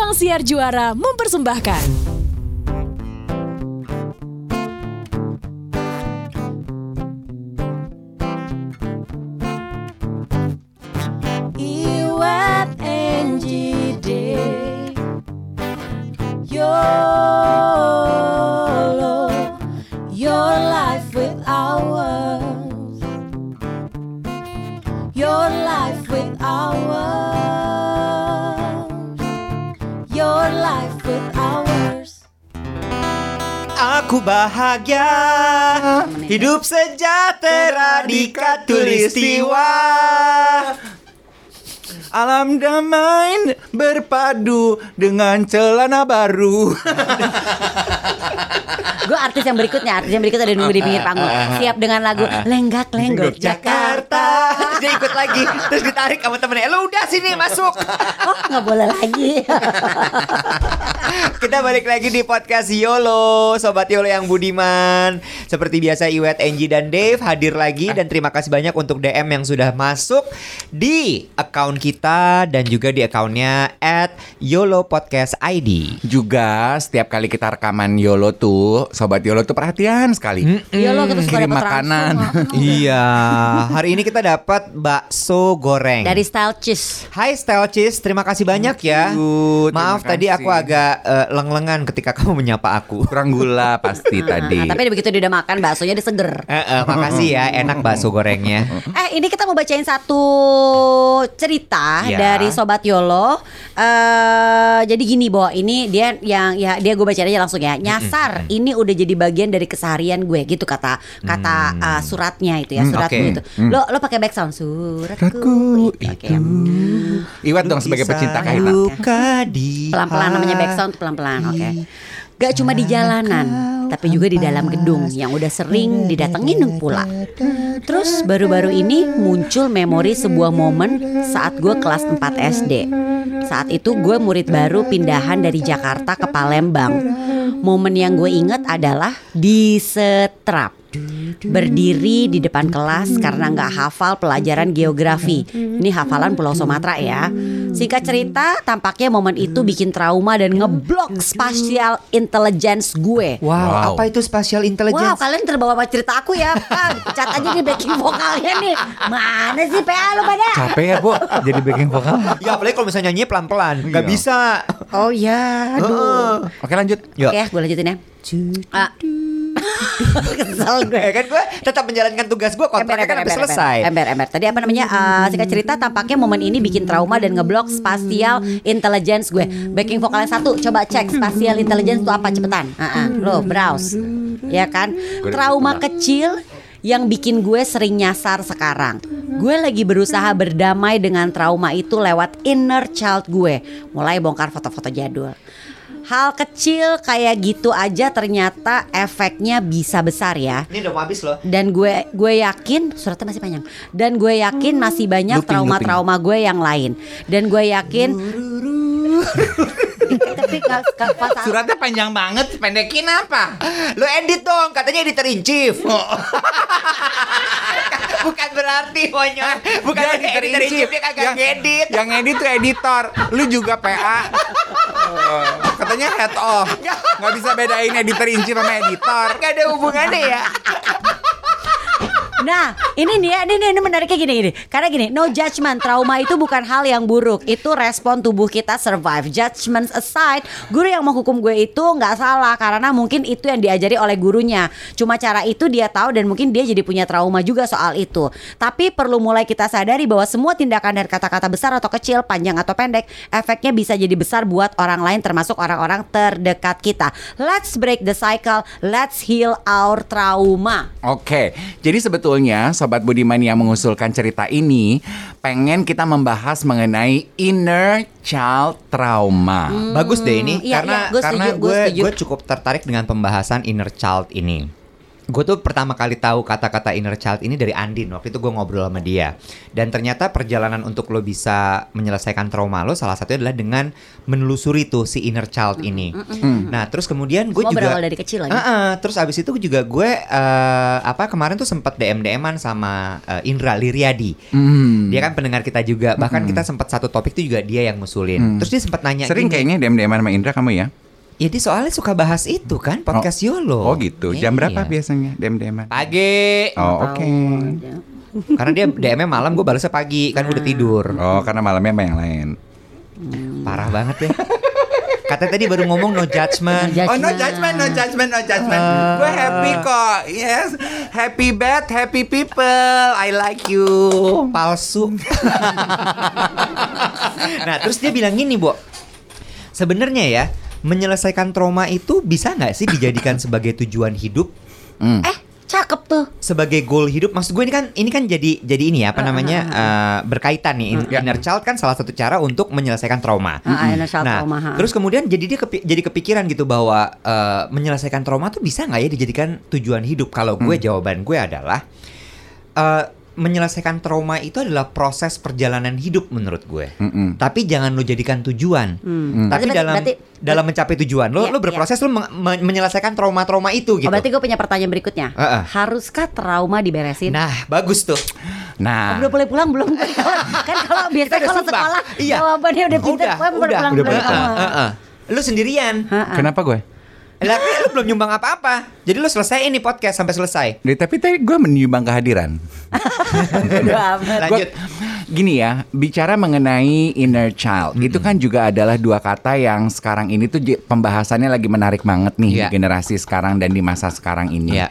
Ruang Siar Juara mempersembahkan. Bahagia. Hidup sejahtera di katulistiwa. Alam damai berpadu dengan celana baru Gue artis yang berikutnya, artis yang berikutnya ada nunggu di pinggir panggung. Siap dengan lagu Lenggak Lenggok Jakarta. Dia ikut lagi. Terus ditarik sama temennya. Lo udah sini masuk. Oh nggak boleh lagi. Kita balik lagi di podcast YOLO Sobat YOLO yang budiman. Seperti biasa Iwet, Enji, dan Dave hadir lagi Dan terima kasih banyak untuk DM yang sudah masuk Di account kita Dan juga di accountnya At YOLO Podcast ID Juga setiap kali kita rekaman YOLO tuh, sobat YOLO tuh perhatian sekali. Ya lo kita suka Kirim dapat makanan. Iya Hari ini kita dapat bakso goreng Dari Style Cheese. Hai Style Cheese, terima kasih banyak ya. you, Maaf tadi aku agak eh, leng-lengan ketika kamu menyapa aku. Kurang gula pasti tadi. Nah, tapi begitu dia udah makan baksonya dia seger. Eh, eh, makasih ya, enak bakso gorengnya. Eh ini kita mau bacain satu cerita Ya. dari sobat Yolo. Eh jadi gini bahwa ini dia yang ya dia gue bacain aja langsung ya. Nyasar ini udah jadi bagian dari keseharian gue gitu kata kata eh, suratnya itu ya Hmm, suratmu oke. itu. Lo lo pakai background suratku. Suratku Oke. itu. Iwat dong sebagai pecinta. Luka di Pelan-pelan namanya hati. background pelan-pelan, oke. Gak cuma di jalanan, tapi juga di dalam gedung yang udah sering didatengin pula. Terus baru-baru ini muncul memori sebuah momen saat gue kelas 4 SD. Saat itu gue murid baru pindahan dari Jakarta ke Palembang. Momen yang gue inget adalah di setrap. Berdiri di depan kelas karena nggak hafal pelajaran geografi. Ini hafalan Pulau Sumatera ya. Singkat cerita, tampaknya momen itu bikin trauma dan ngeblok spatial intelligence gue. Wow, Wow. apa itu spatial Wow, intelligence? kalian terbawa sama cerita aku ya. Pak, cat aja nih backing vokalnya nih. Mana sih PA lu pada? Capek ya, Bu, jadi backing vokal. Ya apalagi kalau misalnya nyanyi pelan-pelan, nggak Iya. bisa. Oh ya, aduh. Oke, lanjut. Yuk. Oke, gue lanjutin ya. Ah. Kesel gue. Ya kan gue tetap menjalankan tugas gue kontraknya kan habis selesai. Ember, ember. Tadi apa namanya? eh, singkat cerita, tampaknya momen ini bikin trauma dan ngeblok spatial intelligence gue. Backing vokal yang satu, coba cek spatial intelligence itu apa cepetan. Ah, ah. Lo browse, ya kan? Trauma kecil yang bikin gue sering nyasar sekarang. Gue lagi berusaha berdamai dengan trauma itu lewat inner child gue. Mulai bongkar foto-foto jadul. Hal kecil kayak gitu aja ternyata efeknya bisa besar ya Ini udah mau habis loh. dan gue gue yakin suratnya masih panjang dan gue yakin masih banyak trauma-trauma gue yang lain dan gue yakin tapi pas- Suratnya panjang banget, pendekin apa? Lo edit dong, katanya editor in chief. Bukan berarti monyet. Bukan Dia berarti editor dia kagak yang, ngedit. yang edit tuh editor Lu juga PA Oh, Katanya head off Gak bisa bedain editor in chief sama editor Gak ada hubungannya ya. Nah, ini ya, ini, ini, ini menariknya gini gini. Karena gini, no judgment, trauma itu bukan hal yang buruk. Itu respon tubuh kita survive. Judgments aside, guru yang menghukum gue itu nggak salah karena mungkin itu yang diajari oleh gurunya. Cuma cara itu dia tahu dan mungkin dia jadi punya trauma juga soal itu. Tapi perlu mulai kita sadari bahwa semua tindakan dan kata-kata besar atau kecil, panjang atau pendek, efeknya bisa jadi besar buat orang lain termasuk orang-orang terdekat kita. Let's break the cycle. Let's heal our trauma. Oke, jadi sebetulnya Sobat Budiman yang mengusulkan cerita ini Pengen kita membahas mengenai inner child trauma Bagus deh ini iya, karena iya, gue karena setuju, gue gue setuju. gue cukup tertarik dengan pembahasan inner child ini. Gue tuh pertama kali tahu kata-kata inner child ini dari Andin. Waktu itu gue ngobrol sama dia. Dan ternyata perjalanan untuk lo bisa menyelesaikan trauma lo salah satunya adalah dengan menelusuri tuh si inner child ini. Nah terus kemudian gue juga berawal dari kecil lagi. Heeh, terus abis itu juga gue eh, apa kemarin tuh sempat dm dman sama eh, Indra Liriadi Hmm. dia kan pendengar kita juga. Bahkan kita sempat satu topik tuh juga dia yang ngusulin. Terus dia sempat nanya Sering gini, kayaknya DM-DM sama Indra kamu ya? Ya dia soalnya suka bahas itu kan podcast Yolo Oh gitu. Jam berapa Iya. biasanya DM-DM? pagi Oh oke. Karena dia DM-nya malam, gue balasnya pagi, kan udah tidur. Oh karena malamnya sama yang lain. Parah banget ya. Katanya tadi baru ngomong no judgment. No Oh no judgment, no judgment, no judgment. Gue happy kok. Yes, happy bad, happy people. I like you. Palsu. nah, terus dia bilang gini, Bo. Sebenarnya ya, menyelesaikan trauma itu bisa nggak sih dijadikan sebagai tujuan hidup? Hmm. Eh, cakep tuh. sebagai goal hidup maksud gue ini kan ini kan jadi jadi ini ya apa namanya eh, berkaitan nih In- Ya. inner child kan salah satu cara untuk menyelesaikan trauma. Ah, inner child nah, trauma, ha. terus kemudian jadi dia kepi- jadi kepikiran gitu bahwa eh, menyelesaikan trauma tuh bisa nggak ya dijadikan tujuan hidup? Kalau gue jawaban gue adalah eh, menyelesaikan trauma itu adalah proses perjalanan hidup menurut gue. Mm-mm. Tapi jangan lo jadikan tujuan. Hmm. Tapi Berarti- dalam berarti- dalam mencapai tujuan lo Iya, lo berproses lo meng- men- menyelesaikan trauma-trauma itu gitu. Oh, berarti gue punya pertanyaan berikutnya. Heeh. Haruskah trauma diberesin? Nah, bagus tuh. Nah, Udah boleh pulang belum? kan kalau biasa udah kalau sekolah Iya. jawabannya udah pintar, udah, gue boleh udah, pulang udah dulu. Heeh, heeh. Lu sendirian. Heeh. kenapa gue? Lah, Tapi lu belum nyumbang apa-apa. Jadi lu selesai ini podcast sampai selesai. Deh, tapi tadi gue menyumbang kehadiran. Lanjut. Gua- gini ya, bicara mengenai inner child, itu kan juga adalah dua kata yang sekarang ini tuh pembahasannya lagi menarik banget nih Iya. di generasi sekarang dan di masa sekarang ini. Iya.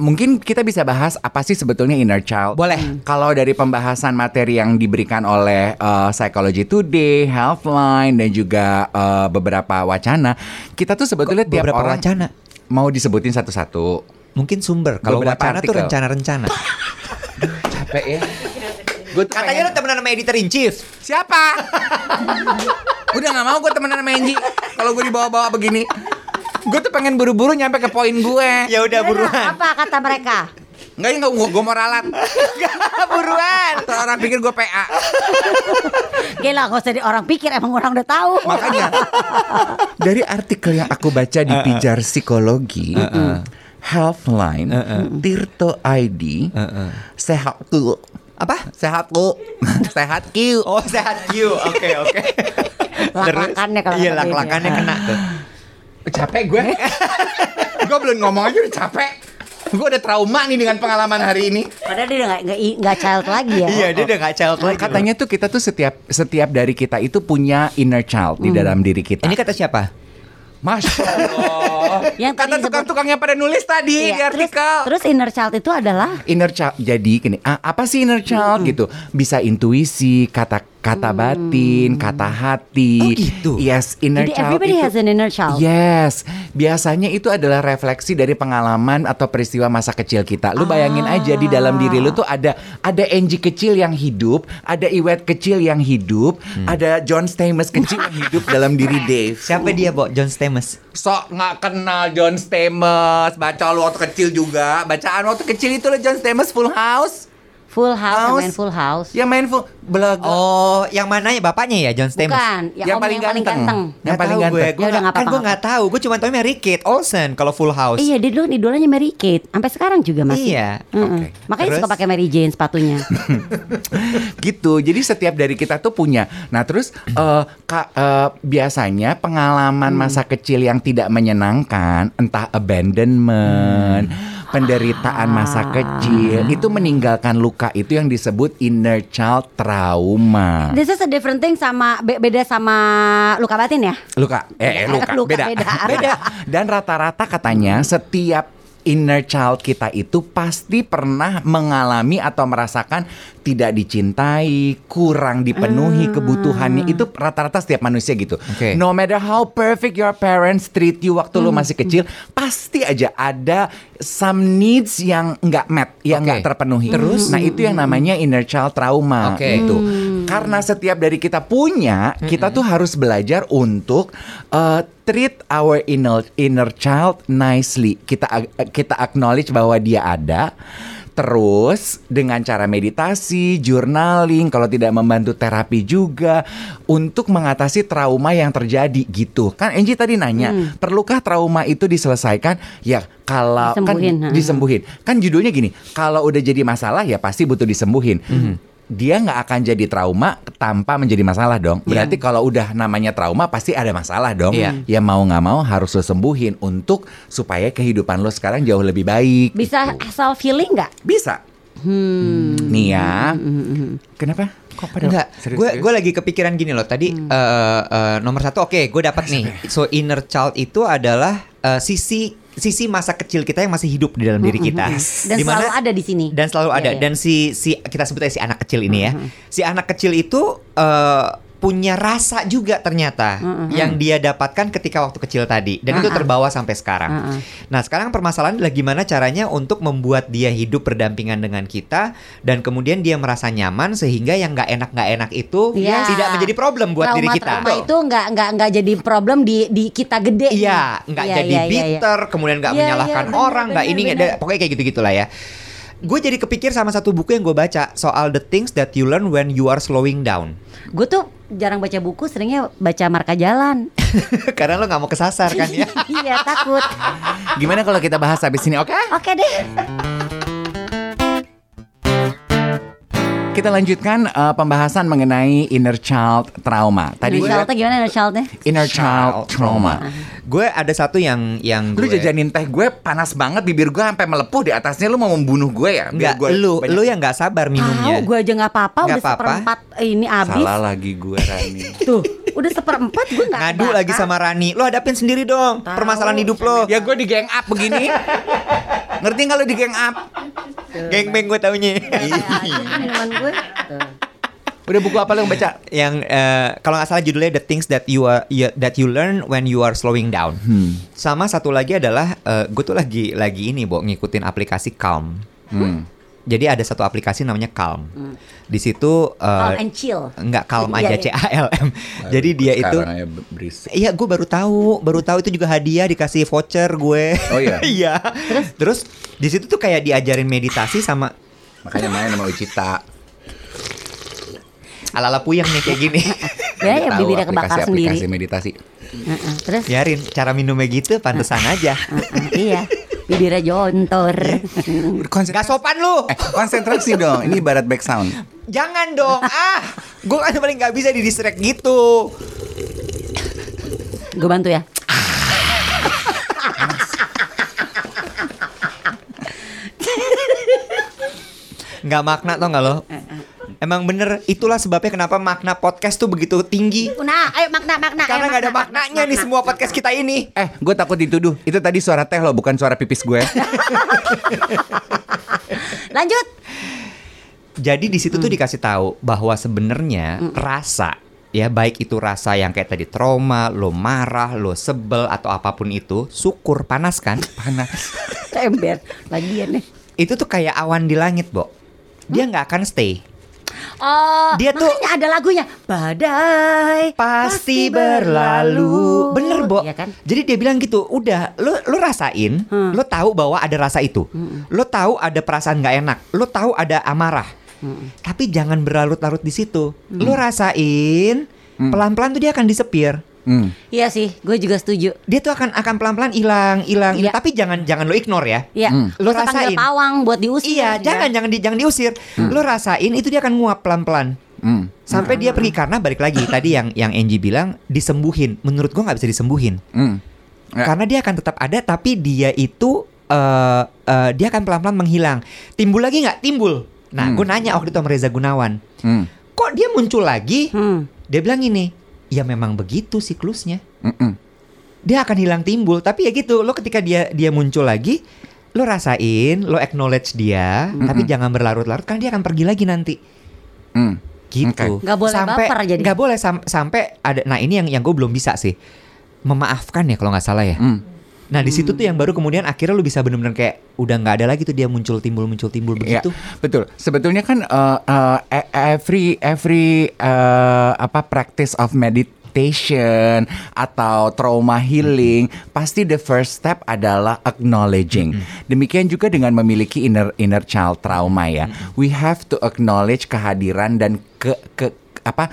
Mungkin kita bisa bahas apa sih sebetulnya inner child? Boleh. Kalau dari pembahasan materi yang diberikan oleh uh, Psychology Today, Healthline dan juga uh, beberapa wacana, kita tuh sebetulnya tiap beberapa orang wacana? mau disebutin satu-satu. Mungkin sumber. Kalau wacana tuh artikel. rencana-rencana. Capek ya. Gue Katanya lu temenan sama editor in chief. Siapa? Udah gak mau gue temenan sama Enji Kalau gue dibawa-bawa begini Gue tuh pengen buru-buru nyampe ke poin gue Ya udah buruan. Apa kata mereka? Enggak ya gue, gue mau ralat buruan. Orang pikir gue PA Gila gak usah di orang pikir emang orang udah tahu. Makanya Dari artikel yang aku baca di Pijar Psikologi Healthline Tirto ID Sehat tuh Apa? Sehat tuh Sehat Q Oh, sehat you. Oke, oke. Lak-lakannya kalau Iya, lak-lakannya kena tuh. Capek gue Gue belum ngomong aja udah capek Gue udah trauma nih dengan pengalaman hari ini Padahal dia udah gak, gak, gak child lagi ya. Iya, dia udah gak child lagi. Katanya tuh kita tuh setiap setiap dari kita itu punya inner child di dalam diri kita. Ini kata siapa? Masya Allah. Yang tadi Kata tukang-tukangnya pada nulis tadi Iya, di terus, artikel. terus inner child itu adalah inner child jadi gini, apa sih inner child gitu? Bisa intuisi, kata kata batin, kata hati. Oh, gitu? Yes, inner jadi child everybody itu has an inner child. Yes, biasanya itu adalah refleksi dari pengalaman atau peristiwa masa kecil kita. Lu bayangin aja di dalam diri lu tuh ada ada Angie kecil yang hidup, ada Iwet kecil yang hidup, ada John Stamos kecil yang hidup dalam diri Dave. Siapa dia, Bo? John Stamos. Sok nggak kenal John Stamos, baca lu waktu kecil juga. Bacaan waktu kecil itu lo John Stamos Full House. Full house, yang House. main full house. Yang main full belaga. Oh, yang mana ya bapaknya ya John Stamos? Bukan, yang, Yang paling yang paling ganteng. ganteng. Yang paling tahu ganteng. gue, gue Ya nggak kan gue nggak tahu. Gue cuma tahu Mary Kate Olsen kalau Full House. Iya, dia dulu idolanya Mary Kate. Sampai sekarang juga masih. Iya. Mm-mm. Oke. Makanya Terus? suka pakai Mary Jane sepatunya. gitu. Jadi setiap dari kita tuh punya. Nah terus eh, ka- eh, biasanya pengalaman masa kecil yang tidak menyenangkan, entah abandonment, penderitaan masa kecil, itu meninggalkan luka itu yang disebut inner child trauma. This is a different thing sama be- beda sama luka batin ya. Luka, eh, eh, luka, Luka, beda, beda. beda. Dan rata-rata katanya setiap inner child kita itu pasti pernah mengalami atau merasakan tidak dicintai, kurang dipenuhi kebutuhannya. Itu rata-rata setiap manusia gitu. Oke. No matter how perfect your parents treat you waktu lu masih kecil, pasti aja ada some needs yang nggak met, yang nggak terpenuhi. Terus? Nah itu yang namanya inner child trauma. Oke. Gitu. Hmm. Karena setiap dari kita punya, kita tuh harus belajar untuk uh, treat our inner inner child nicely. Kita kita acknowledge bahwa dia ada. Terus dengan cara meditasi, journaling, kalau tidak membantu terapi juga untuk mengatasi trauma yang terjadi gitu. Kan Angie tadi nanya, perlukah trauma itu diselesaikan? Ya kalau Disembuhin, ha. kan disembuhin. Kan judulnya gini, kalau udah jadi masalah ya pasti butuh disembuhin. Dia nggak akan jadi trauma tanpa menjadi masalah dong. Berarti kalau udah namanya trauma pasti ada masalah dong. Iya. Ya mau nggak mau harus lo sembuhin untuk supaya kehidupan lo sekarang jauh lebih baik. Bisa asal feeling nggak? Bisa. Hmm. Nih ya. Kenapa? Kok pada Enggak, gue gue lagi kepikiran gini loh. Tadi Hmm. eh, eh, nomor satu, oke, gue dapat nih. So inner child itu adalah eh, sisi sisi masa kecil kita yang masih hidup di dalam diri kita. Dan Dimana- selalu ada di sini. dan selalu ada Iya, iya. dan si si kita sebut aja si anak kecil ini ya si anak kecil itu eh, punya rasa juga ternyata yang dia dapatkan ketika waktu kecil tadi dan itu terbawa sampai sekarang Mm-mm. nah sekarang permasalahan adalah gimana caranya untuk membuat dia hidup berdampingan dengan kita dan kemudian dia merasa nyaman sehingga yang nggak enak nggak enak itu Iya. tidak menjadi problem buat diri kita Trauma itu nggak nggak nggak jadi problem di di kita gede. Iya, nggak Iya, jadi iya, iya, iya. bitter, kemudian nggak Iya, menyalahkan iya, bener, orang, nggak ini, bener. ada- pokoknya kayak gitu gitulah ya. Gue jadi kepikir sama satu buku yang gue baca soal the things that you learn when you are slowing down. Gue tuh jarang baca buku, seringnya baca marka jalan. Karena lo nggak mau kesasar kan ya. iya takut. Gimana kalau kita bahas habis ini? Oke? Oke deh. Kita lanjutkan uh, pembahasan mengenai inner child trauma. Tadi Inner childnya gimana inner childnya? inner child trauma. gue ada satu yang yang Lu gue jajanin teh gue panas banget bibir gue sampai melepuh di atasnya lu mau membunuh gue ya? Biar Nggak, gue lu banyak- lu yang nggak sabar Tahu minumnya. gue aja nggak apa-apa Nggak udah seperempat ini habis. Salah lagi gue Rani. Tuh, udah seperempat gue nggak Ngadu kebakar. lagi sama Rani. Lo hadapin sendiri dong Tahu, permasalahan hidup lo. ya gue di gang up begini. Ngerti nggak lu di gang up? Geng-beng gue taunya. Iya, aja minuman gue. Tuh. Udah buku apa lu yang baca? yang eh, kalau nggak salah judulnya the things that you are you- that you learn when you are slowing down. Hmm. Sama satu lagi adalah gue tuh lagi lagi ini, Bo, ngikutin aplikasi Calm. Hmm. Jadi ada satu aplikasi namanya Calm. Di situ eh, Calm and chill. enggak Calm Iya, aja iya. C A L M. Jadi dia itu. Iya, gue baru tahu, baru tahu itu juga hadiah dikasih voucher gue. Oh iya? Iya. Terus di situ tuh kayak diajarin meditasi sama Makanya main sama Ucita. ala-ala puyeng nih kayak gini. Ya, ya Tahu bibirnya kebakar aplikasi-aplikasi sendiri. meditasi. Heeh, Terus? Biarin cara minumnya gitu pantesan aja. Heeh, iya, bibirnya jontor. Gak sopan lu. Eh, konsentrasi dong. Ini ibarat back sound. Jangan dong. Ah, gue kan paling nggak bisa di distract gitu. Gue bantu ya. Nggak makna tau nggak lo? Emang bener itulah sebabnya kenapa makna podcast tuh begitu tinggi. Nah, ayo makna makna. Karena nggak ada makna, maknanya nih makna. semua podcast kita ini. Eh, gue takut dituduh. Itu tadi suara teh loh, bukan suara pipis gue. Lanjut. Jadi di situ tuh dikasih tahu bahwa sebenarnya rasa ya baik itu rasa yang kayak tadi trauma, lo marah, lo sebel atau apa pun itu, syukur panas kan? Panas. Ember lagian nih. Itu tuh kayak awan di langit, Bo. Dia nggak akan stay. Oh, Dia tuh- makanya ada lagunya Badai pasti berlalu. Bener, Bo. Iya kan? Jadi dia bilang gitu, udah, lo lo rasain, Hmm. lo tahu bahwa ada rasa itu, lo tahu ada perasaan nggak enak, lo tahu ada amarah, Hmm. tapi jangan berlarut-larut di situ. Lo rasain, pelan-pelan tuh dia akan disepir. Hmm. Iya sih, gue juga setuju. Dia tuh akan akan pelan-pelan hilang, hilang, hilang. Iya. tapi jangan jangan lo ignore ya. Iya, Hmm. Lo rasain. pawang buat diusir. Iya, ya. jangan jangan di, jangan diusir. Lo rasain itu dia akan nguap pelan-pelan. Hmm. Sampai dia pergi karena balik lagi tadi yang yang Angie bilang disembuhin. Menurut gua nggak bisa disembuhin. Hmm. Ya. Karena dia akan tetap ada tapi dia itu eh eh, dia akan pelan-pelan menghilang. Timbul lagi nggak? Timbul. Nah, Hmm. gue nanya waktu itu sama Reza Gunawan, Hmm. kok dia muncul lagi? Hmm. Dia bilang ini, ya memang begitu siklusnya. Mm-mm. Dia akan hilang timbul, tapi ya gitu. Lo ketika dia dia muncul lagi, lo rasain, lo acknowledge dia, tapi jangan berlarut-larut karena dia akan pergi lagi nanti. Hmm. Gitu. Oke. Nggak boleh baper jadi. Nggak boleh sam- sampai ada. Nah ini yang yang gue belum bisa sih. Memaafkan ya kalau nggak salah ya. Hmm. Nah di situ tuh yang baru kemudian akhirnya lu bisa bener-bener kayak udah nggak ada lagi tuh dia muncul timbul muncul timbul Ya, begitu. betul. Sebetulnya kan uh, uh, every every uh, apa practice of meditation atau trauma healing pasti the first step adalah acknowledging. Demikian juga dengan memiliki inner inner child trauma ya. We have to acknowledge kehadiran dan ke ke apa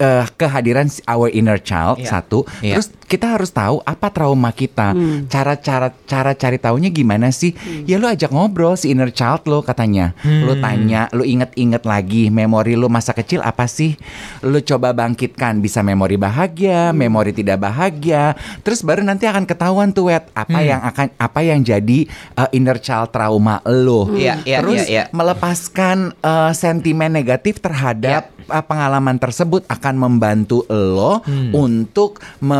eh, kehadiran our inner child Iya. satu. Iya. Terus kita harus tahu apa trauma kita. Cara-cara cara cari taunya gimana sih? Ya lu ajak ngobrol si inner child lo katanya. Lu tanya, lu inget-inget lagi memori lu masa kecil apa sih? Lu coba bangkitkan bisa memori bahagia, memori tidak bahagia. Terus baru nanti akan ketahuan tuh wet apa yang akan apa yang jadi uh, inner child trauma lo. Iya, iya, Terus iya, iya. melepaskan uh, sentimen negatif terhadap uh, pengalaman tersebut akan membantu lo Hmm. untuk me-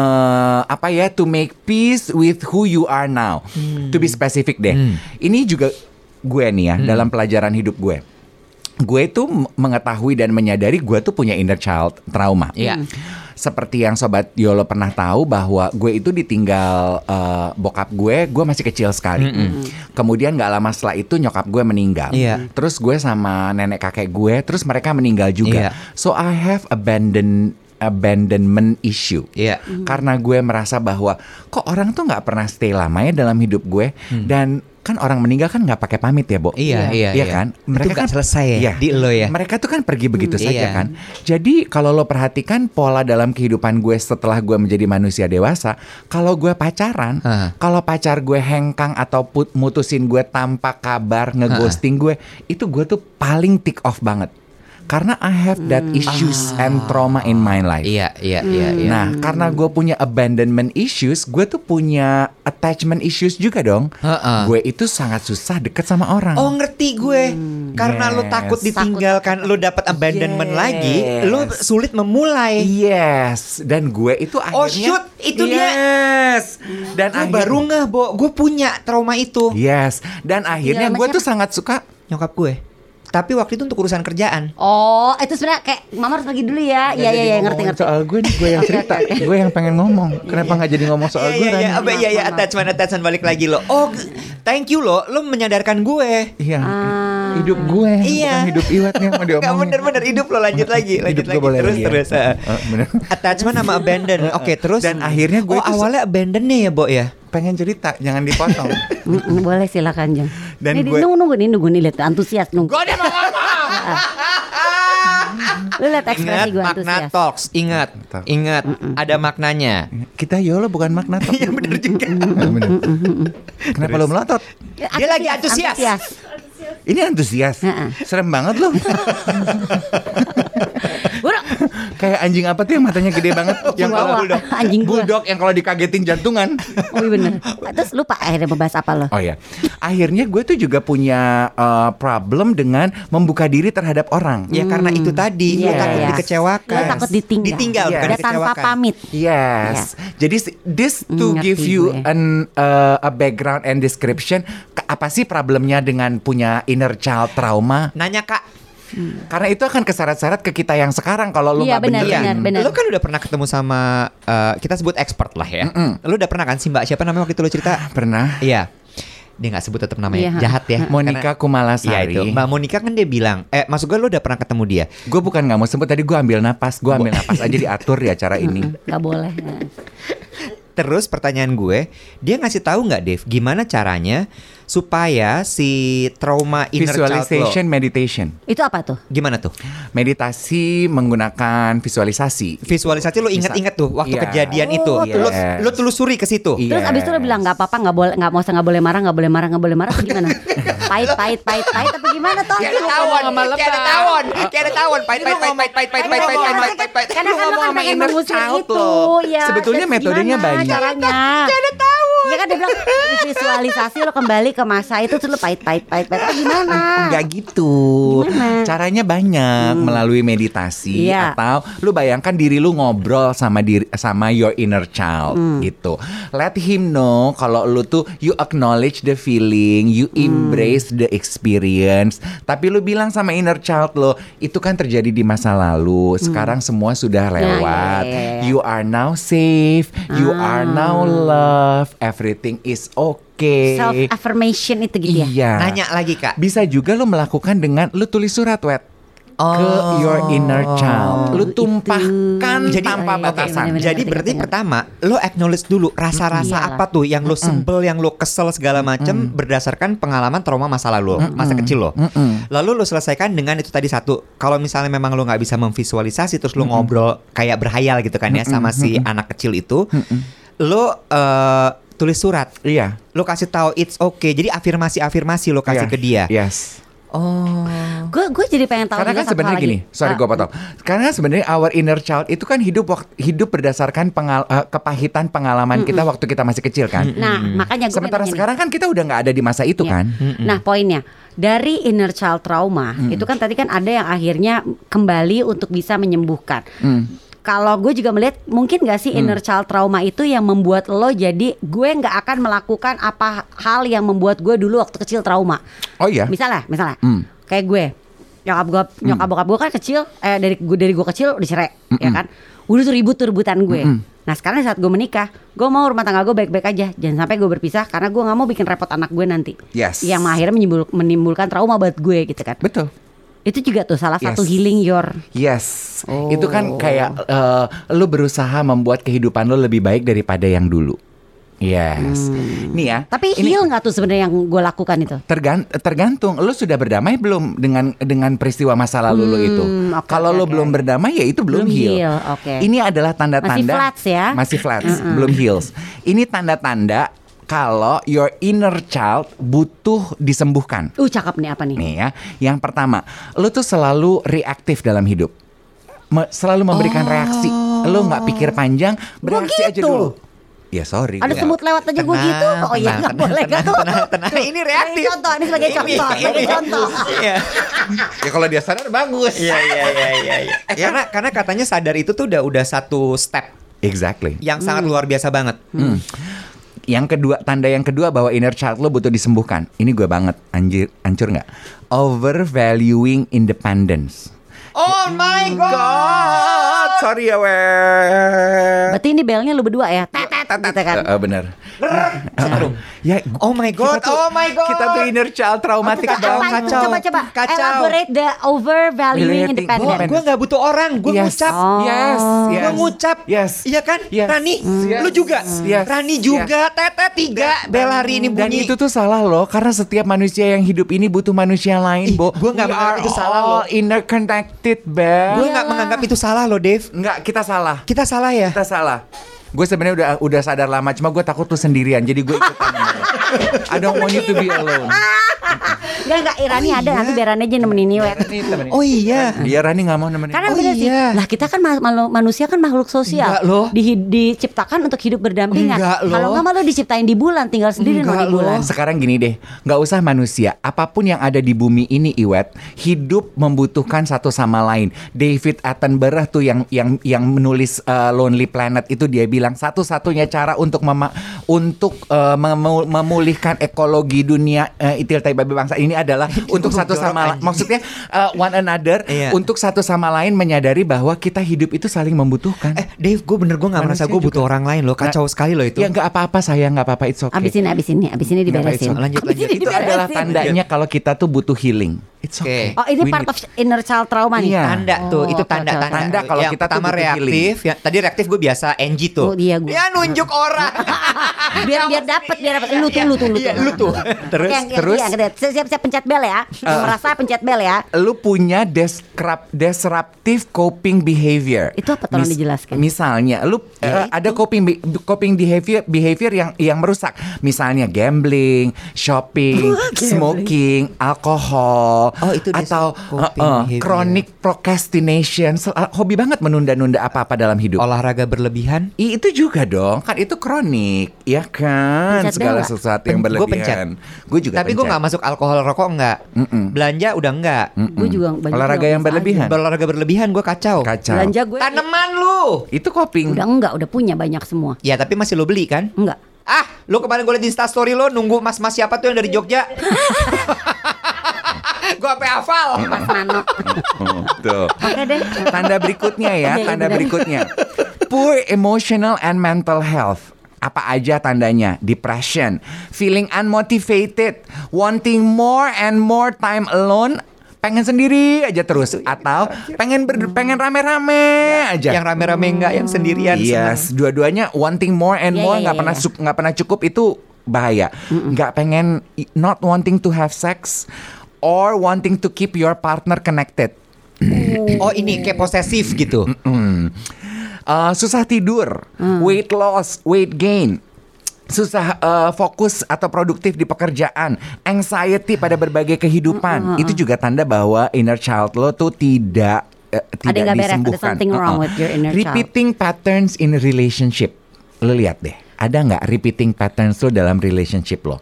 apa ya to make peace with who you are now. To be specific deh. Hmm. Ini juga gue nih ya dalam pelajaran hidup gue. Gue tuh mengetahui dan menyadari gue tuh punya inner child trauma. Iya. Seperti yang sobat Yolo pernah tahu bahwa gue itu ditinggal eh, bokap gue, gue masih kecil sekali. Kemudian nggak lama setelah itu nyokap gue meninggal. Iya. Terus gue sama nenek kakek gue, terus mereka meninggal juga. Iya. So I have abandon abandonment issue. Iya. Karena gue merasa bahwa kok orang tuh nggak pernah stay lama ya dalam hidup gue dan kan orang meninggal kan nggak pakai pamit ya, Bo. Hmm. Iya, iya, Iya iya. kan? Itu nggak selesai ya, Iya. di lo ya? Mereka tuh kan pergi begitu Hmm, saja iya. kan. Jadi kalau lo perhatikan pola dalam kehidupan gue setelah gue menjadi manusia dewasa, kalau gue pacaran, Ah. kalau pacar gue hengkang atau put- mutusin gue tanpa kabar, ngeghosting gue, itu gue tuh paling tick off banget. Karena I have that issues and trauma in my life. Iya, iya, iya, iya. Nah, karena gue punya abandonment issues, gue tuh punya attachment issues juga dong. Heeh. Gue itu sangat susah deket sama orang. Oh ngerti gue Karena lu Yes. takut ditinggalkan Lu dapat abandonment Yes. lagi Lu sulit memulai Yes, dan gue itu akhirnya Oh, shoot, itu dia. Yes. Dan Gue akhir- baru ngeh Bo Gue punya trauma itu Yes, dan akhirnya Iya, gue sama tuh sangat suka Nyokap gue Tapi waktu itu untuk urusan kerjaan Oh, itu sebenarnya kayak mama harus pergi dulu ya. Iya iya iya ngerti ngerti. soal gue nih, gue yang cerita, gue yang pengen ngomong. Kenapa nggak jadi ngomong soal gue? Iya, iya, iya, iya, iya, attachment, attachment balik lagi lo. Oh, thank you lo, lo menyadarkan gue. Iya, Ah. hidup gue, Iya. bukan hidup Iwat nih mau diomongin. bener-bener hidup lo lanjut lagi, lanjut Hidup lagi boleh terus ya? terus. bener. Attachment sama abandon. Oke, terus Dan akhirnya gue Oh, awalnya abandonnya ya, Bo ya. Pengen cerita, jangan dipotong. Boleh silakan Jeng. Dan Nih, gue- nunggu nunggu nih nunggu nih lihat antusias nunggu. gue udah mau ngomong. Lu lihat Ingat ekspresi gue makna antusias. talks, ingat, ingat, ada maknanya. Kita Yolo bukan makna top. Iya bener juga. Kenapa lo melotot? Dia lagi antusias. Ini antusias. Serem banget loh. Buruk. Kayak anjing apa tuh yang matanya gede banget? yang kalau bulldog. Anjing gua. bulldog yang kalau dikagetin jantungan. Oh iya bener. Terus lupa akhirnya membahas apa lo? Oh ya, akhirnya gue tuh juga punya uh, problem dengan membuka diri terhadap orang. Ya karena itu tadi, lo Iya, takut iya. dikecewakan. Lo takut ditinggal. Ditinggal, Iya. bukan Udah tanpa pamit. Yes. Jadi s- this to Ngerti give you gue. an uh, a background and description apa sih problemnya dengan punya inner child trauma? Nanya kak, Karena itu akan keseret-seret ke kita yang sekarang kalau lu Iya, nggak benar, benerin. benar, benar. lo kan udah pernah ketemu sama eh, kita sebut expert lah ya. Lo udah pernah kan sih Mbak siapa namanya waktu itu lo cerita? Pernah. Iya. Dia nggak sebut tetap namanya Iya. jahat ya. Monica Karena- Kumalasari. Iya itu. Mbak Monica kan dia bilang, eh maksud gue lo udah pernah ketemu dia. Gue bukan nggak mau sebut tadi gue ambil napas, gue ambil napas aja diatur di acara ini. Gak boleh. Terus pertanyaan gue, dia ngasih tahu nggak Dev, gimana caranya supaya si trauma inner child Visualization lo, meditation. Itu apa tuh? gimana tuh? Meditasi menggunakan visualisasi. Visualisasi lo inget-inget tuh waktu Iya. kejadian itu. Oh, Lo, yes. lo telusuri ke situ. Iya. Terus abis itu lo bilang nggak apa-apa nggak boleh nggak mau nggak boleh marah nggak boleh marah nggak boleh marah atau gimana? pahit pahit pahit pahit tapi gimana toh? Kayak ada tawon, kayak ada tawon, kayak ada tawon, pahit, pahit, pahit, pahit, pahit, pahit, pahit, pahit, pahit, pahit, pahit. Karena kan lo kan sama pengen inner mengusir child itu, lo. ya. Sebetulnya metodenya banyak. Caranya. Kayak ada tahu. Ya kan dia bilang visualisasi lo kembali ke masa itu terus lo pahit pahit pahit pahit atau gimana? Enggak gitu. Gimana? Caranya banyak melalui meditasi Iya. atau lu bayangkan diri lu ngobrol sama diri sama your inner child gitu. Let him know kalau lu tuh you acknowledge the feeling, you embrace the experience. Tapi lu bilang sama inner child lo, itu kan terjadi di masa lalu. Sekarang semua sudah lewat. iya, iya, iya. You are now safe, you are now love, everything is okay. Self affirmation itu gitu ya. Iya. Nanya lagi kak. Bisa juga lo melakukan dengan lo tulis surat wet ke your inner child. Lo tumpahkan Jadi- tanpa Iya, iya, batasan. bener-bener. Jadi ngerti, berarti ngerti. pertama lo acknowledge dulu rasa-rasa Iyalah. apa tuh yang lo sebel, yang lo kesel segala macem berdasarkan pengalaman trauma masa lalu, masa kecil lo. Lalu lo selesaikan dengan itu tadi satu. Kalau misalnya memang lo nggak bisa memvisualisasi, terus lo ngobrol kayak berhayal gitu kan ya sama si anak kecil itu, lo eh, tulis surat. Iya. Lo kasih tahu it's okay. Jadi afirmasi-afirmasi lo kasih Iya. ke dia. Yes. Oh. Gue gue jadi pengen tahu Karena kan sebenarnya gini, sorry Ah, gue potong. Karena sebenarnya our inner child itu kan hidup hidup berdasarkan pengal eh, kepahitan pengalaman kita waktu kita masih kecil kan. Nah, makanya gue Sementara sekarang kan kita udah nggak ada di masa itu kan. Nah, poinnya dari inner child trauma itu kan tadi kan ada yang akhirnya kembali untuk bisa menyembuhkan. Kalau gue juga melihat mungkin gak sih inner child trauma itu yang membuat lo jadi gue nggak akan melakukan apa hal yang membuat gue dulu waktu kecil trauma. Oh iya. Misalnya, misalnya Hmm. kayak gue nyokap gue nyokap bokap gue kan kecil eh dari gue dari gue kecil udah cerai ya kan udah tuh ribut tuh rebutan gue nah sekarang saat gue menikah gue mau rumah tangga gue baik-baik aja jangan sampai gue berpisah karena gue nggak mau bikin repot anak gue nanti Yes. yang akhirnya menimbul- menimbulkan trauma buat gue gitu kan Betul. Itu juga tuh salah satu Yes. healing your Yes. Oh. Itu kan kayak eh, lu berusaha membuat kehidupan lu lebih baik daripada yang dulu. Yes. Nih ya. Hmm. tapi ini heal nggak tuh sebenarnya yang gue lakukan itu tergan- tergantung lu sudah berdamai belum dengan dengan peristiwa masa lalu lu itu. Hmm, oke, Kalau oke, lu belum berdamai ya itu belum, Belum heal. heal, oke. Ini adalah tanda-tanda Masih flats ya? Masih flats, belum heals. Ini tanda-tanda kalau your inner child butuh disembuhkan. uh cakep nih apa nih Nih ya, yang pertama, lu tuh selalu reaktif dalam hidup. Me- selalu memberikan reaksi. Lu nggak pikir panjang, bereaksi aja gitu. dulu. Ya sorry. ada gua- semut lewat aja gue Tenang, gitu oh iya tenang, nggak tenang, boleh tenang, nggak tenang, tenang. Ini reaktif. Ini contoh ini sebagai Ini, contoh sebagai ini. contoh Iya. Ya kalau dia sadar bagus. Iya iya iya iya. iya. Eh, karena karena katanya sadar itu tuh udah udah satu step Exactly. yang sangat luar biasa banget. Yang kedua, tanda yang kedua bahwa inner child lo butuh disembuhkan. Ini gue banget, anjir, hancur nggak? Overvaluing independence. Oh my God, sorry ya weh. berarti ini belnya lu berdua ya tet tet gitu kan Eh, eh, bener. ya, Oh my god, tuh- oh my god. Kita tuh inner child traumatik Kacau, banget. kacau. coba coba Kacau. elaborate the overvaluing Relating. independence Gue gak butuh orang, gue Yes. ngucap. Oh. Yes, yes. Gue ngucap. Yes. Iya kan? Yes. Rani, Yes. lu juga. Yes. Rani juga, Tete tiga. Bel hari ini Dan bunyi. itu tuh salah loh Karena setiap manusia yang hidup ini butuh manusia lain Ih, Bo. gua nggak We menganggap itu salah all loh. interconnected Bel Gue gak menganggap itu salah loh, Dave. Enggak, kita salah Kita salah ya? Kita salah Gue sebenarnya udah udah sadar lama Cuma gue takut tuh sendirian Jadi gue ikutan I don't want you to be alone Enggak enggak Irani ada nanti biar Rani aja nemenin Iwet. Oh iya. Dia Rani gak mau nemenin Karena Oh bener sih iya. Lah kita kan manusia kan makhluk sosial Enggak loh. Di- Diciptakan untuk hidup berdampingan Enggak loh. Kalau nggak malu diciptain di bulan Tinggal sendiri Enggak di bulan loh. Sekarang gini deh, nggak usah manusia, apa pun yang ada di bumi ini, Iwet, hidup membutuhkan satu sama lain. David Attenborough tuh yang yang yang menulis uh, Lonely Planet itu dia bilang satu-satunya cara untuk mema- untuk uh, memu- memulihkan ekologi dunia uh, itil tai babi bangsa ini adalah untuk satu sama lain. Maksudnya uh, one another Iya. untuk satu sama lain menyadari bahwa kita hidup itu saling membutuhkan. Eh, Dave, gue bener gue gak merasa gue butuh orang lain loh. Kacau sekali loh itu. Ya nggak apa-apa saya nggak apa-apa it's okay. Abis ini abis ini Abis ini Nggak diberesin okay. Lanjut, Abis lanjut. ini itu adalah tandanya kalau kita tuh butuh healing. It's Oke. okay. Oh ini We part need- of inner child trauma nih Iya. Tanda tuh, Oh, itu oke, tanda kalau yang kita tuh pertama butuh reaktif, ya, tadi reaktif gue biasa NG tuh. Oh, iya, gua. Ya nunjuk orang. biar biar dapat biar dapat lu tuh lu tuh lu Iya, tuh lu tuh. Terus, terus? yang gede. siap siap pencet bel ya yang merasa pencet bel ya lu punya deskrap, disruptive coping behavior. Itu apa? Tolong dijelaskan. Misalnya, lu eh, ada coping be- coping behavior behavior yang yang merusak. Misalnya gambling, shopping, smoking, alkohol, Oh, itu atau eh, eh, behavior. chronic procrastination. Eh, hobi banget menunda-nunda apa-apa dalam hidup. olahraga berlebihan. I- itu juga dong, kan itu kronik, ya kan? Pencet Segala sesuatu yang berlebihan. Gue juga Tapi gue nggak masuk alkohol rokok enggak. Belanja udah enggak. gue juga banyak Olahraga yang berlebihan. aja. Berolahraga berlebihan gue kacau. Kacau. belanja gue Tanaman lu. Itu coping. udah enggak udah punya banyak semua Ya tapi masih lo beli kan? enggak Ah, lu kemarin gue liat di instastory lo nunggu mas-mas siapa tuh yang dari Jogja? gue apa hafal? Mas Nano Tuh. oke deh Tanda berikutnya ya, Iya, iya, tanda berikutnya. Poor emotional and mental health. Apa aja tandanya? Depression, feeling unmotivated, wanting more and more time alone, pengen sendiri aja terus atau pengen ber, pengen rame-rame aja. Yang rame-rame enggak, yang sendirian Yes, dua-duanya wanting more and Iya, more iya, nggak iya, pernah iya. nggak pernah cukup itu bahaya. Nggak pengen not wanting to have sex or wanting to keep your partner connected. Oh ini kayak posesif gitu. Hmm. Uh, susah tidur, weight loss, weight gain. Susah uh, fokus atau produktif di pekerjaan, anxiety pada berbagai kehidupan. Itu juga tanda bahwa inner child lo tuh tidak eh, tidak beres, ada disembuhkan. something wrong with your inner child. Repeating patterns in relationship. Lo lihat deh, ada nggak repeating patterns lo dalam relationship lo?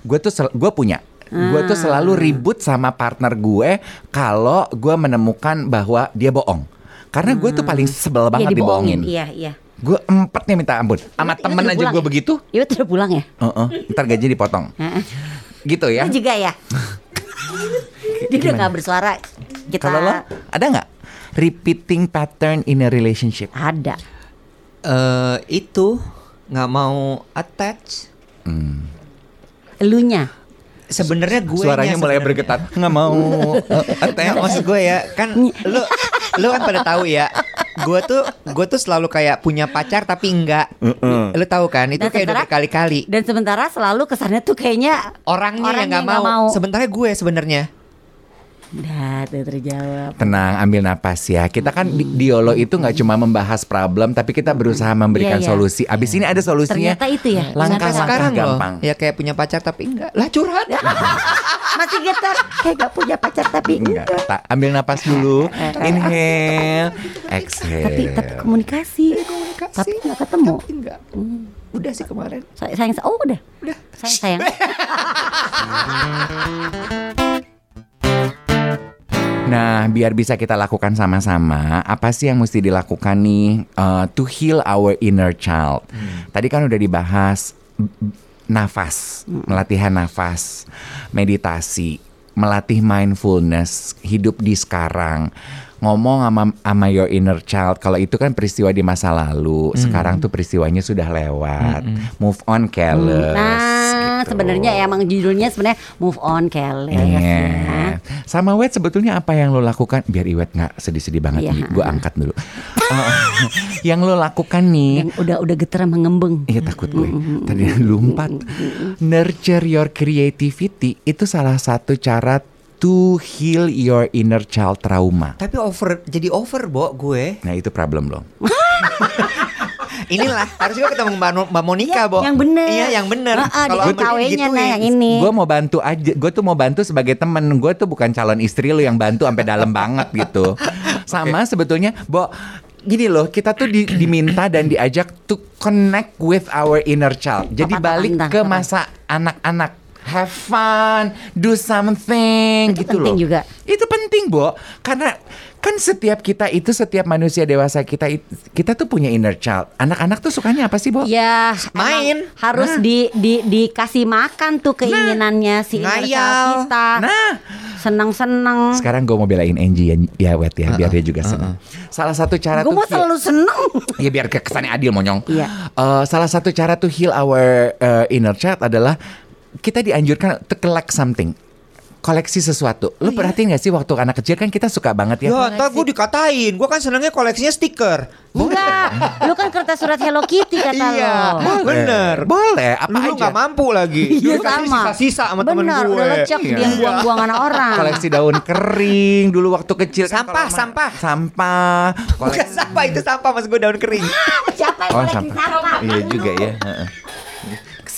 Gue tuh gue punya. Gue tuh selalu ribut sama partner gue kalau gue menemukan bahwa dia bohong. Karena gue tuh paling sebel banget Iya, dibohongin. Iya, iya. Gue empetnya minta ampun. Sama Ingat- temen aja gue ya? begitu. Iya, udah pulang ya? Heeh, ntar gaji dipotong. Heeh. Gitu ya. Lu juga ya? Dia udah gak bersuara. Kita Kalau lo ada nggak repeating pattern in a relationship? ada. Eh itu nggak mau attach. Elunya. Sebenarnya gue Suaranya mulai bergetar. Nggak mau. eh, Nggak, maksud gue ya kan lu lu kan pada tahu ya gue tuh gue tuh selalu kayak punya pacar tapi enggak. Lu tahu kan? Itu Dan kayak udah berkali-kali. Dan sementara selalu kesannya tuh kayaknya orangnya, yang nggak nggak mau. sementara gue sebenarnya Udah terjawab. Tenang, ambil napas ya. Kita kan di, di Yolo itu nggak cuma membahas problem, tapi kita berusaha memberikan Iya, iya. solusi. Abis ini ada solusinya. Ternyata itu ya. Langkah-langkah sekarang gampang. loh ya kayak punya pacar tapi enggak lah curhat Masih getar. Kayak gak punya pacar tapi Enggak, enggak. tak. Ambil napas dulu. Inhale, exhale. Tapi tapi komunikasi. Tapi nggak ketemu. Tapi enggak udah sih kemarin Say- Sayang, oh udah. Udah. Sayang, sayang. Nah, biar bisa kita lakukan sama-sama, apa sih yang mesti dilakukan nih uh, to heal our inner child? Tadi kan udah dibahas nafas, melatihan nafas, meditasi, melatih mindfulness, hidup di sekarang. Ngomong sama, sama your inner child, kalau itu kan peristiwa di masa lalu, sekarang tuh peristiwanya sudah lewat. Move on, careless. Nah, gitu. sebenarnya emang judulnya sebenarnya move on Kelly. Iya. ya. Sama Wet sebetulnya apa yang lo lakukan? Biar Iwet nggak sedih-sedih banget nih. Gue angkat dulu. Eh, yang lo lakukan nih. Yang udah udah getar mengembung. Iya takut gue. Tadi lompat. Nurture your creativity Itu salah satu cara To heal your inner child trauma. Tapi over jadi over bo gue. Nah itu problem lo inilah harus juga ketemu mbak, Mbak Monica bo yang bener. iya yang bener Ah, ah, Kalau KW-nya nah digituin. yang ini. Gue mau bantu aja Gue tuh mau bantu sebagai temen Gue tuh bukan calon istri lo yang bantu Sampai dalam banget gitu Sama sebetulnya Bo Gini loh, kita tuh di- diminta dan diajak to connect with our inner child. Jadi Apa, apa, balik entah, ke apa. masa anak-anak. Have fun, do something Itu gitu loh. penting juga. Itu penting, Bo. Karena kan setiap kita itu setiap manusia dewasa kita it- kita tuh punya inner child. Anak-anak tuh sukanya apa sih, Bo? Ya, Main. harus di, di dikasih makan tuh keinginannya si inner child ngayal. kita. Nah, Senang-senang. sekarang gue mau belain Angie ya, ya Wet ya, biar dia juga senang. Salah satu cara Gue tuh mau selalu seneng. Ya biar ke- kesannya adil monyong. Iya. Eh, salah satu cara to heal our uh, inner child adalah kita dianjurkan to collect something. Koleksi sesuatu. Lu perhatiin gak sih waktu anak kecil kan kita suka banget ya. Ya, ntar gue dikatain. Gue kan senangnya koleksinya stiker. Enggak, lu kan kertas surat Hello Kitty kata Iya. lo. Boleh. Bener. Boleh, apa Lu aja. nggak mampu lagi. Iya Dulu kasih sama. Sisa-sisa sama temen Benar, gue. udah lecek Iya. dia buang-buang anak orang. Koleksi daun kering dulu waktu kecil. kan Sampah, sampah. Sampah. Bukan Koleksi. sampah itu sampah mas gue daun kering. Siapa yang Oh, koleksi sampah. sampah? Iya juga ya.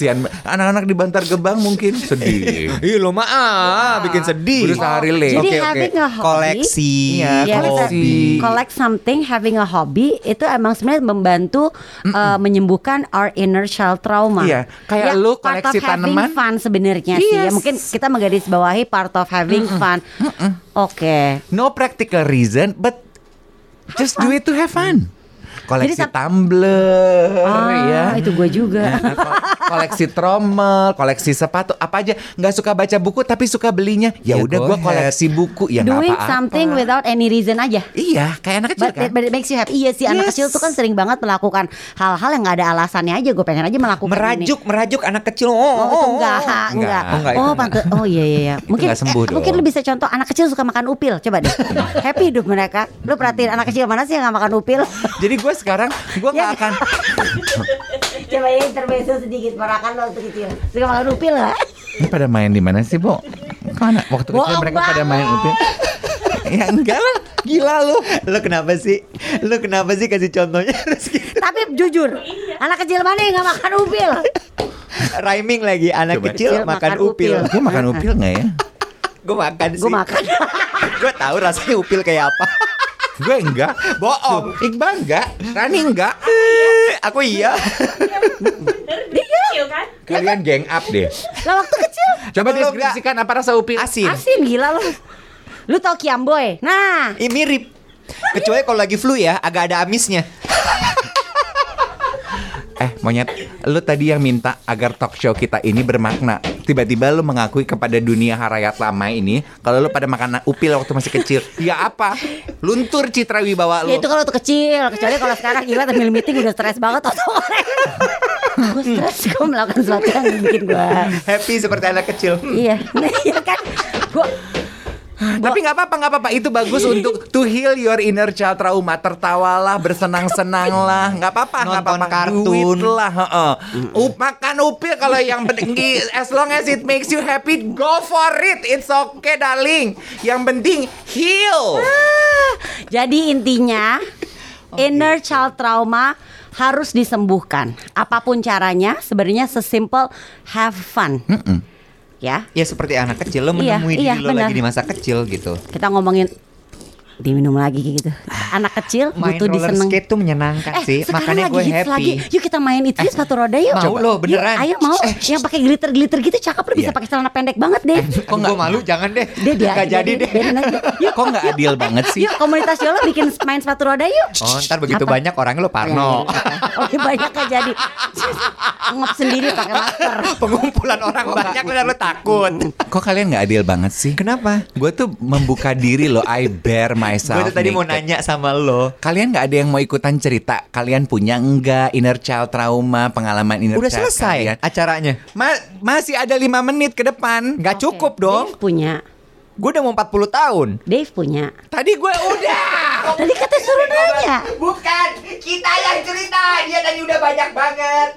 Kesian anak-anak di Bantar Gebang mungkin sedih. Ih lo mah ah, bikin sedih. Berusaha relate. Jadi Oke, oke. having a hobby Koleksi. Iya, Ya, koleksi. kita collect something, having a hobby itu emang sebenarnya membantu uh, menyembuhkan our inner child trauma. Iya, kayak lu part koleksi of having tanaman. fun sebenarnya sih. Ya, Yes. mungkin kita menggarisbawahi part of having fun. Oke. No practical reason, but just do it to have fun. Koleksi Jadi tumbler, Ah, ya. itu gue juga. Ko- koleksi tromel, koleksi sepatu, apa aja. Nggak suka baca buku tapi suka belinya. Ya Ya, udah gue koleksi buku ya Doing apa-apa. something without any reason aja. Iya, kayak anak kecil But, kan. but it makes you happy. Iya sih anak Yes. kecil tuh kan sering banget melakukan hal-hal yang nggak ada alasannya aja. Gue pengen aja melakukan ini. Merajuk, merajuk anak kecil. Oh, Oh, itu oh, enggak, oh. enggak. Enggak. Oh, enggak, Oh, enggak. pantes. Oh iya iya iya. Mungkin nggak sembuh eh, mungkin lu bisa contoh anak kecil suka makan upil. Coba deh. Happy hidup mereka. Lu perhatiin anak kecil mana sih yang nggak makan upil? Jadi gue sekarang gue nggak Ya. akan. Coba ya intermezzo sedikit merakan lo waktu kecil. Suka makan upil lah. Ini pada main di mana sih, Bo? Mana? Waktu kecil mereka pada banget. main upil. ya enggak lah, gila lu. Lo kenapa sih? Lo kenapa sih kasih contohnya gitu? Tapi jujur, anak kecil mana yang nggak makan upil? Rhyming lagi anak Coba. kecil Kecil makan makan upil. upil. Gue makan upil nggak ya? Gue makan sih. Gue makan. Gue tahu rasanya upil kayak apa. Gue enggak. Bohong. Iqbal enggak. Rani enggak. Aku iya. Kalian gang up deh. Lah waktu kecil Coba deskripsikan apa rasa upil. Asin. asin gila lo. Lu tau Kiamboy? Nah, Ih mirip. Kecuali kalau lagi flu ya, agak ada amisnya. Eh monyet, lu tadi yang minta agar talk show kita ini bermakna. Tiba-tiba lu mengakui kepada dunia harayat lama ini kalau lu pada makan upil waktu masih kecil. Ya apa? Luntur citra wibawa lu. ya itu kalau waktu kecil. Kecuali kalau sekarang gila sambil meeting udah stres banget atau Gue stres, gue melakukan sesuatu yang bikin gue Happy seperti anak kecil. Iya, iya kan Gue Tapi nggak apa-apa, nggak apa-apa. Itu bagus untuk to heal your inner child trauma. Tertawalah, bersenang-senanglah, nggak apa-apa, nggak apa-apa. kartun. Duit lah, heeh. Up, makan upil kalau yang penting, as long as it makes you happy, go for it. It's okay, darling. Yang penting heal. Jadi intinya Inner child trauma harus disembuhkan Apa pun caranya Sebenarnya sesimpel have fun Ya Ya seperti anak kecil lo Iya, menemui iya, diri lo benar. lagi di masa kecil gitu. Kita ngomongin Diminum lagi gitu Anak kecil Main butuh roller diseneng skate tuh menyenangkan Eh, sih, makanya gue happy. lagi. Yuk kita main itu ya, sepatu roda yuk. mau lo, beneran. Yuk, ayo mau. Eh, yang pakai glitter-glitter gitu cakep lu bisa Iya. pakai celana pendek banget deh. Kok gue malu? Jangan deh. Dia dia Gak jadi deh. aja. Yuk, Kok nggak adil banget sih? yuk komunitas Yola bikin main sepatu roda yuk. Oh ntar begitu Apa? banyak orangnya lo parno. Oh, iya, banyak gak jadi. Ngop sendiri pakai masker. Pengumpulan orang banyak lo lo takut. Kok kalian nggak adil banget sih? Kenapa? Gue tuh membuka diri loh, I bear myself. Gue tuh tadi mau nanya sama lo. Kalian nggak ada yang mau ikutan cerita? Kalian punya enggak inner child trauma, pengalaman inner Udah child selesai kalian? acaranya. Ma- masih ada lima menit ke depan. Nggak cukup dong. Dave punya. Gue udah mau 40 tahun. Dave punya. Tadi gue udah. Tadi kata suruh nanya. Bukan, kita yang cerita. Dia tadi udah banyak banget.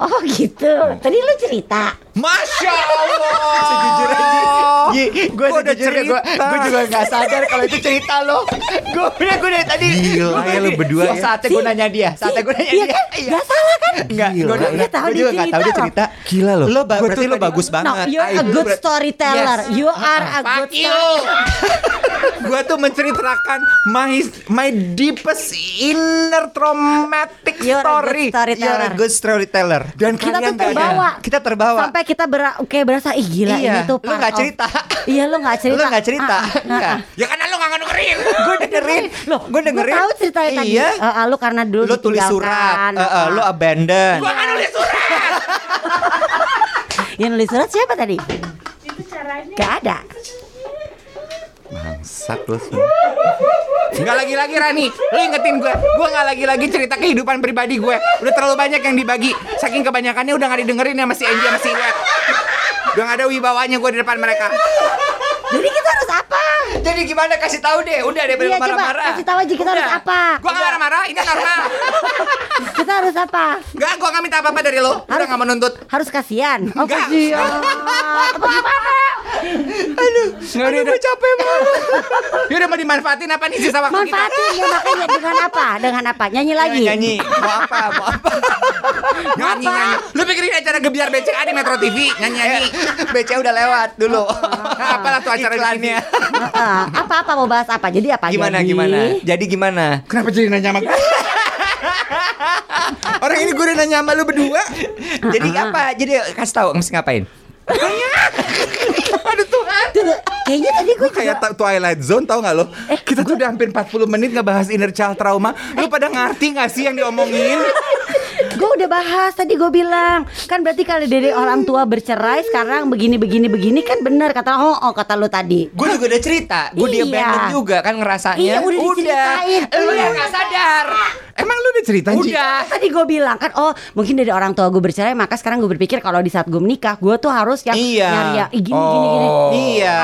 Oh gitu. Tadi lu cerita. Masya Allah. Gue udah gue cerita. gue juga nggak sadar kalau itu cerita lo. Gue udah gue dari tadi. Gila ya lu berdua ya. Saatnya gue nanya dia. Saatnya gue nanya Iya dia. kan? Gak salah kan? Enggak, Gila, gue. Dia tahu gue dia juga nggak tahu dia cerita cerita. Gila lo. Lo berarti lo bagus No, banget. you're a good storyteller. You are a good storyteller. gue tuh menceritakan my my deepest inner traumatic You're a story. good storyteller. You're a good storyteller. Dan Kita tuh nggak ada. terbawa. Kita terbawa. Sampai kita ber kayak berasa ih gila Iya, ini tuh lu nggak cerita. Iya lu nggak cerita. Lo nggak cerita. Ah, ah, ah, Enggak. ah. Ya karena lo nggak dengerin. Gue dengerin. Loh, gue dengerin. Gue tahu ceritanya tadi. Iya. Eh, lu karena dulu Lo tulis surat. eh, apa. lo abandon. Gua nggak nulis surat. Yang nulis surat siapa tadi? Gak ada. Bangsat lo semua. Nggak lagi-lagi Rani Lo ingetin gue Gue nggak lagi-lagi cerita kehidupan pribadi gue Udah terlalu banyak yang dibagi Saking kebanyakannya udah nggak didengerin sama si Angie sama si Iwet Udah nggak ada wibawanya gue di depan mereka Jadi kita harus apa? Jadi gimana kasih tahu deh. Udah deh Iya marah-marah. kasih tahu aja kita harus Udah. apa? Gue nggak marah-marah Ini normal Kita harus apa? Nggak gue nggak minta apa-apa dari lo Udah Harus- nggak menuntut Harus kasihan. Oh kasihan. Apa gimana? Nggak udah, capek banget Ya udah mau dimanfaatin apa nih sisa waktu kita Manfaatin ya makanya dengan apa? Dengan apa? Nyanyi lagi. Nyanyi. Mau apa? Mau apa? Nyanyi nyanyi Lu pikirin acara gebiar BCA di Metro TV Nyanyi-nyanyi BC udah lewat dulu. Nah, apalah tuh acara di Iklannya. Heeh. Apa-apa mau bahas apa? Jadi apa? Gimana Jadi, gimana? Jadi gimana? Kenapa jadi nanya sama gue? Orang ini gue udah nanya sama lu berdua Jadi apa? Jadi kasih tahu mesti ngapain? Aduh Tuhan Tuh, Kayaknya tadi gue Kayak juga Twilight Zone tau gak lo? Kita tuh udah hampir 40 menit ngebahas inner child trauma Lu pada ngerti gak sih yang diomongin? Gue udah bahas tadi gue bilang Kan berarti kalau dari orang tua bercerai Sekarang begini begini begini Kan benar kata oh, oh kata lu tadi Gue juga udah cerita, gue dia Iya. abandon juga kan ngerasanya. Iya, udah diceritain. Lu yang gak sadar. Emang lu udah cerita? Udah. Tadi gue bilang kan Oh mungkin dari orang tua gue bercerai Maka sekarang gue berpikir Kalau di saat gue menikah Gue tuh harus yang Iya. nyari "Ih, gini, gini gini Iya.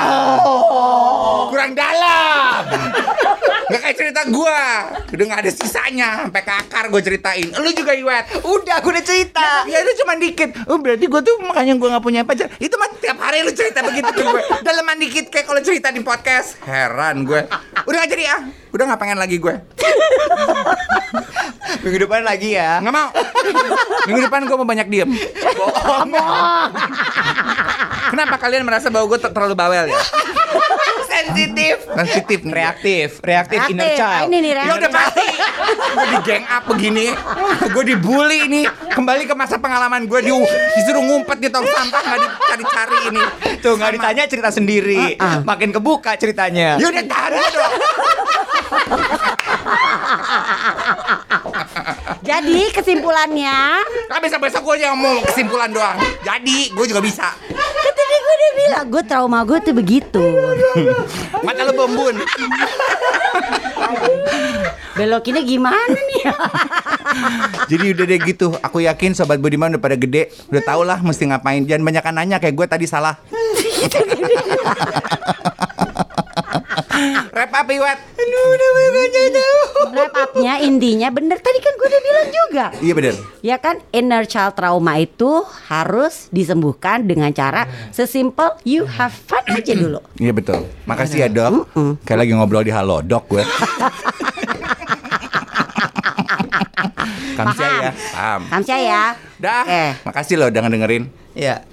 Kurang dalam. Gak kayak cerita gua. Udah gak ada sisanya. Sampai ke akar gue ceritain. Lu juga Iwet. Udah, gue udah cerita. Ya itu cuma dikit. Oh berarti gue tuh makanya gue gak punya pacar. Itu mah tiap hari lu cerita begitu ke gue. Daleman dikit kayak kalau cerita di podcast. Heran gue. Udah gak jadi ah. Udah gak pengen lagi gue. Minggu depan lagi ya. Nggak mau. Minggu depan gue mau banyak diem. Kenapa kalian merasa bahwa gue ter- terlalu bawel ya? Sensitif. Sensitif nih. Reaktif, reaktif Reaktif. inner child. Ini nih Ya reaktif. udah pasti Gue di gang up begini Gue dibully ini Kembali ke masa pengalaman gue di, Disuruh ngumpet di tong sampah Gak dicari-cari ini Tuh nggak ditanya cerita sendiri. Makin kebuka ceritanya. Ya udah dong Jadi kesimpulannya Nah besok-besok gue aja ngomong kesimpulan doang. Jadi gue juga bisa. Kan tadi gue udah bilang Gue trauma gue tuh begitu. Mata lu bembun. Belokinnya gimana nih? Jadi udah deh gitu. Aku yakin Sobat Budiman udah pada gede. Udah tau lah mesti ngapain. Jangan banyak nanya kayak gue tadi salah Rap up Iwet Aduh, udah banyak tahu. Wrap upnya intinya bener. Tadi kan gue udah bilang juga. Iya bener. Ya kan inner child trauma itu harus disembuhkan dengan cara sesimpel you have fun aja dulu. Iya betul. Makasih ya dok. Kayak lagi ngobrol di halo dok gue. Kamsia ya. Paham. Kamsia ya. Dah. Eh. Makasih loh udah ngedengerin. Ya.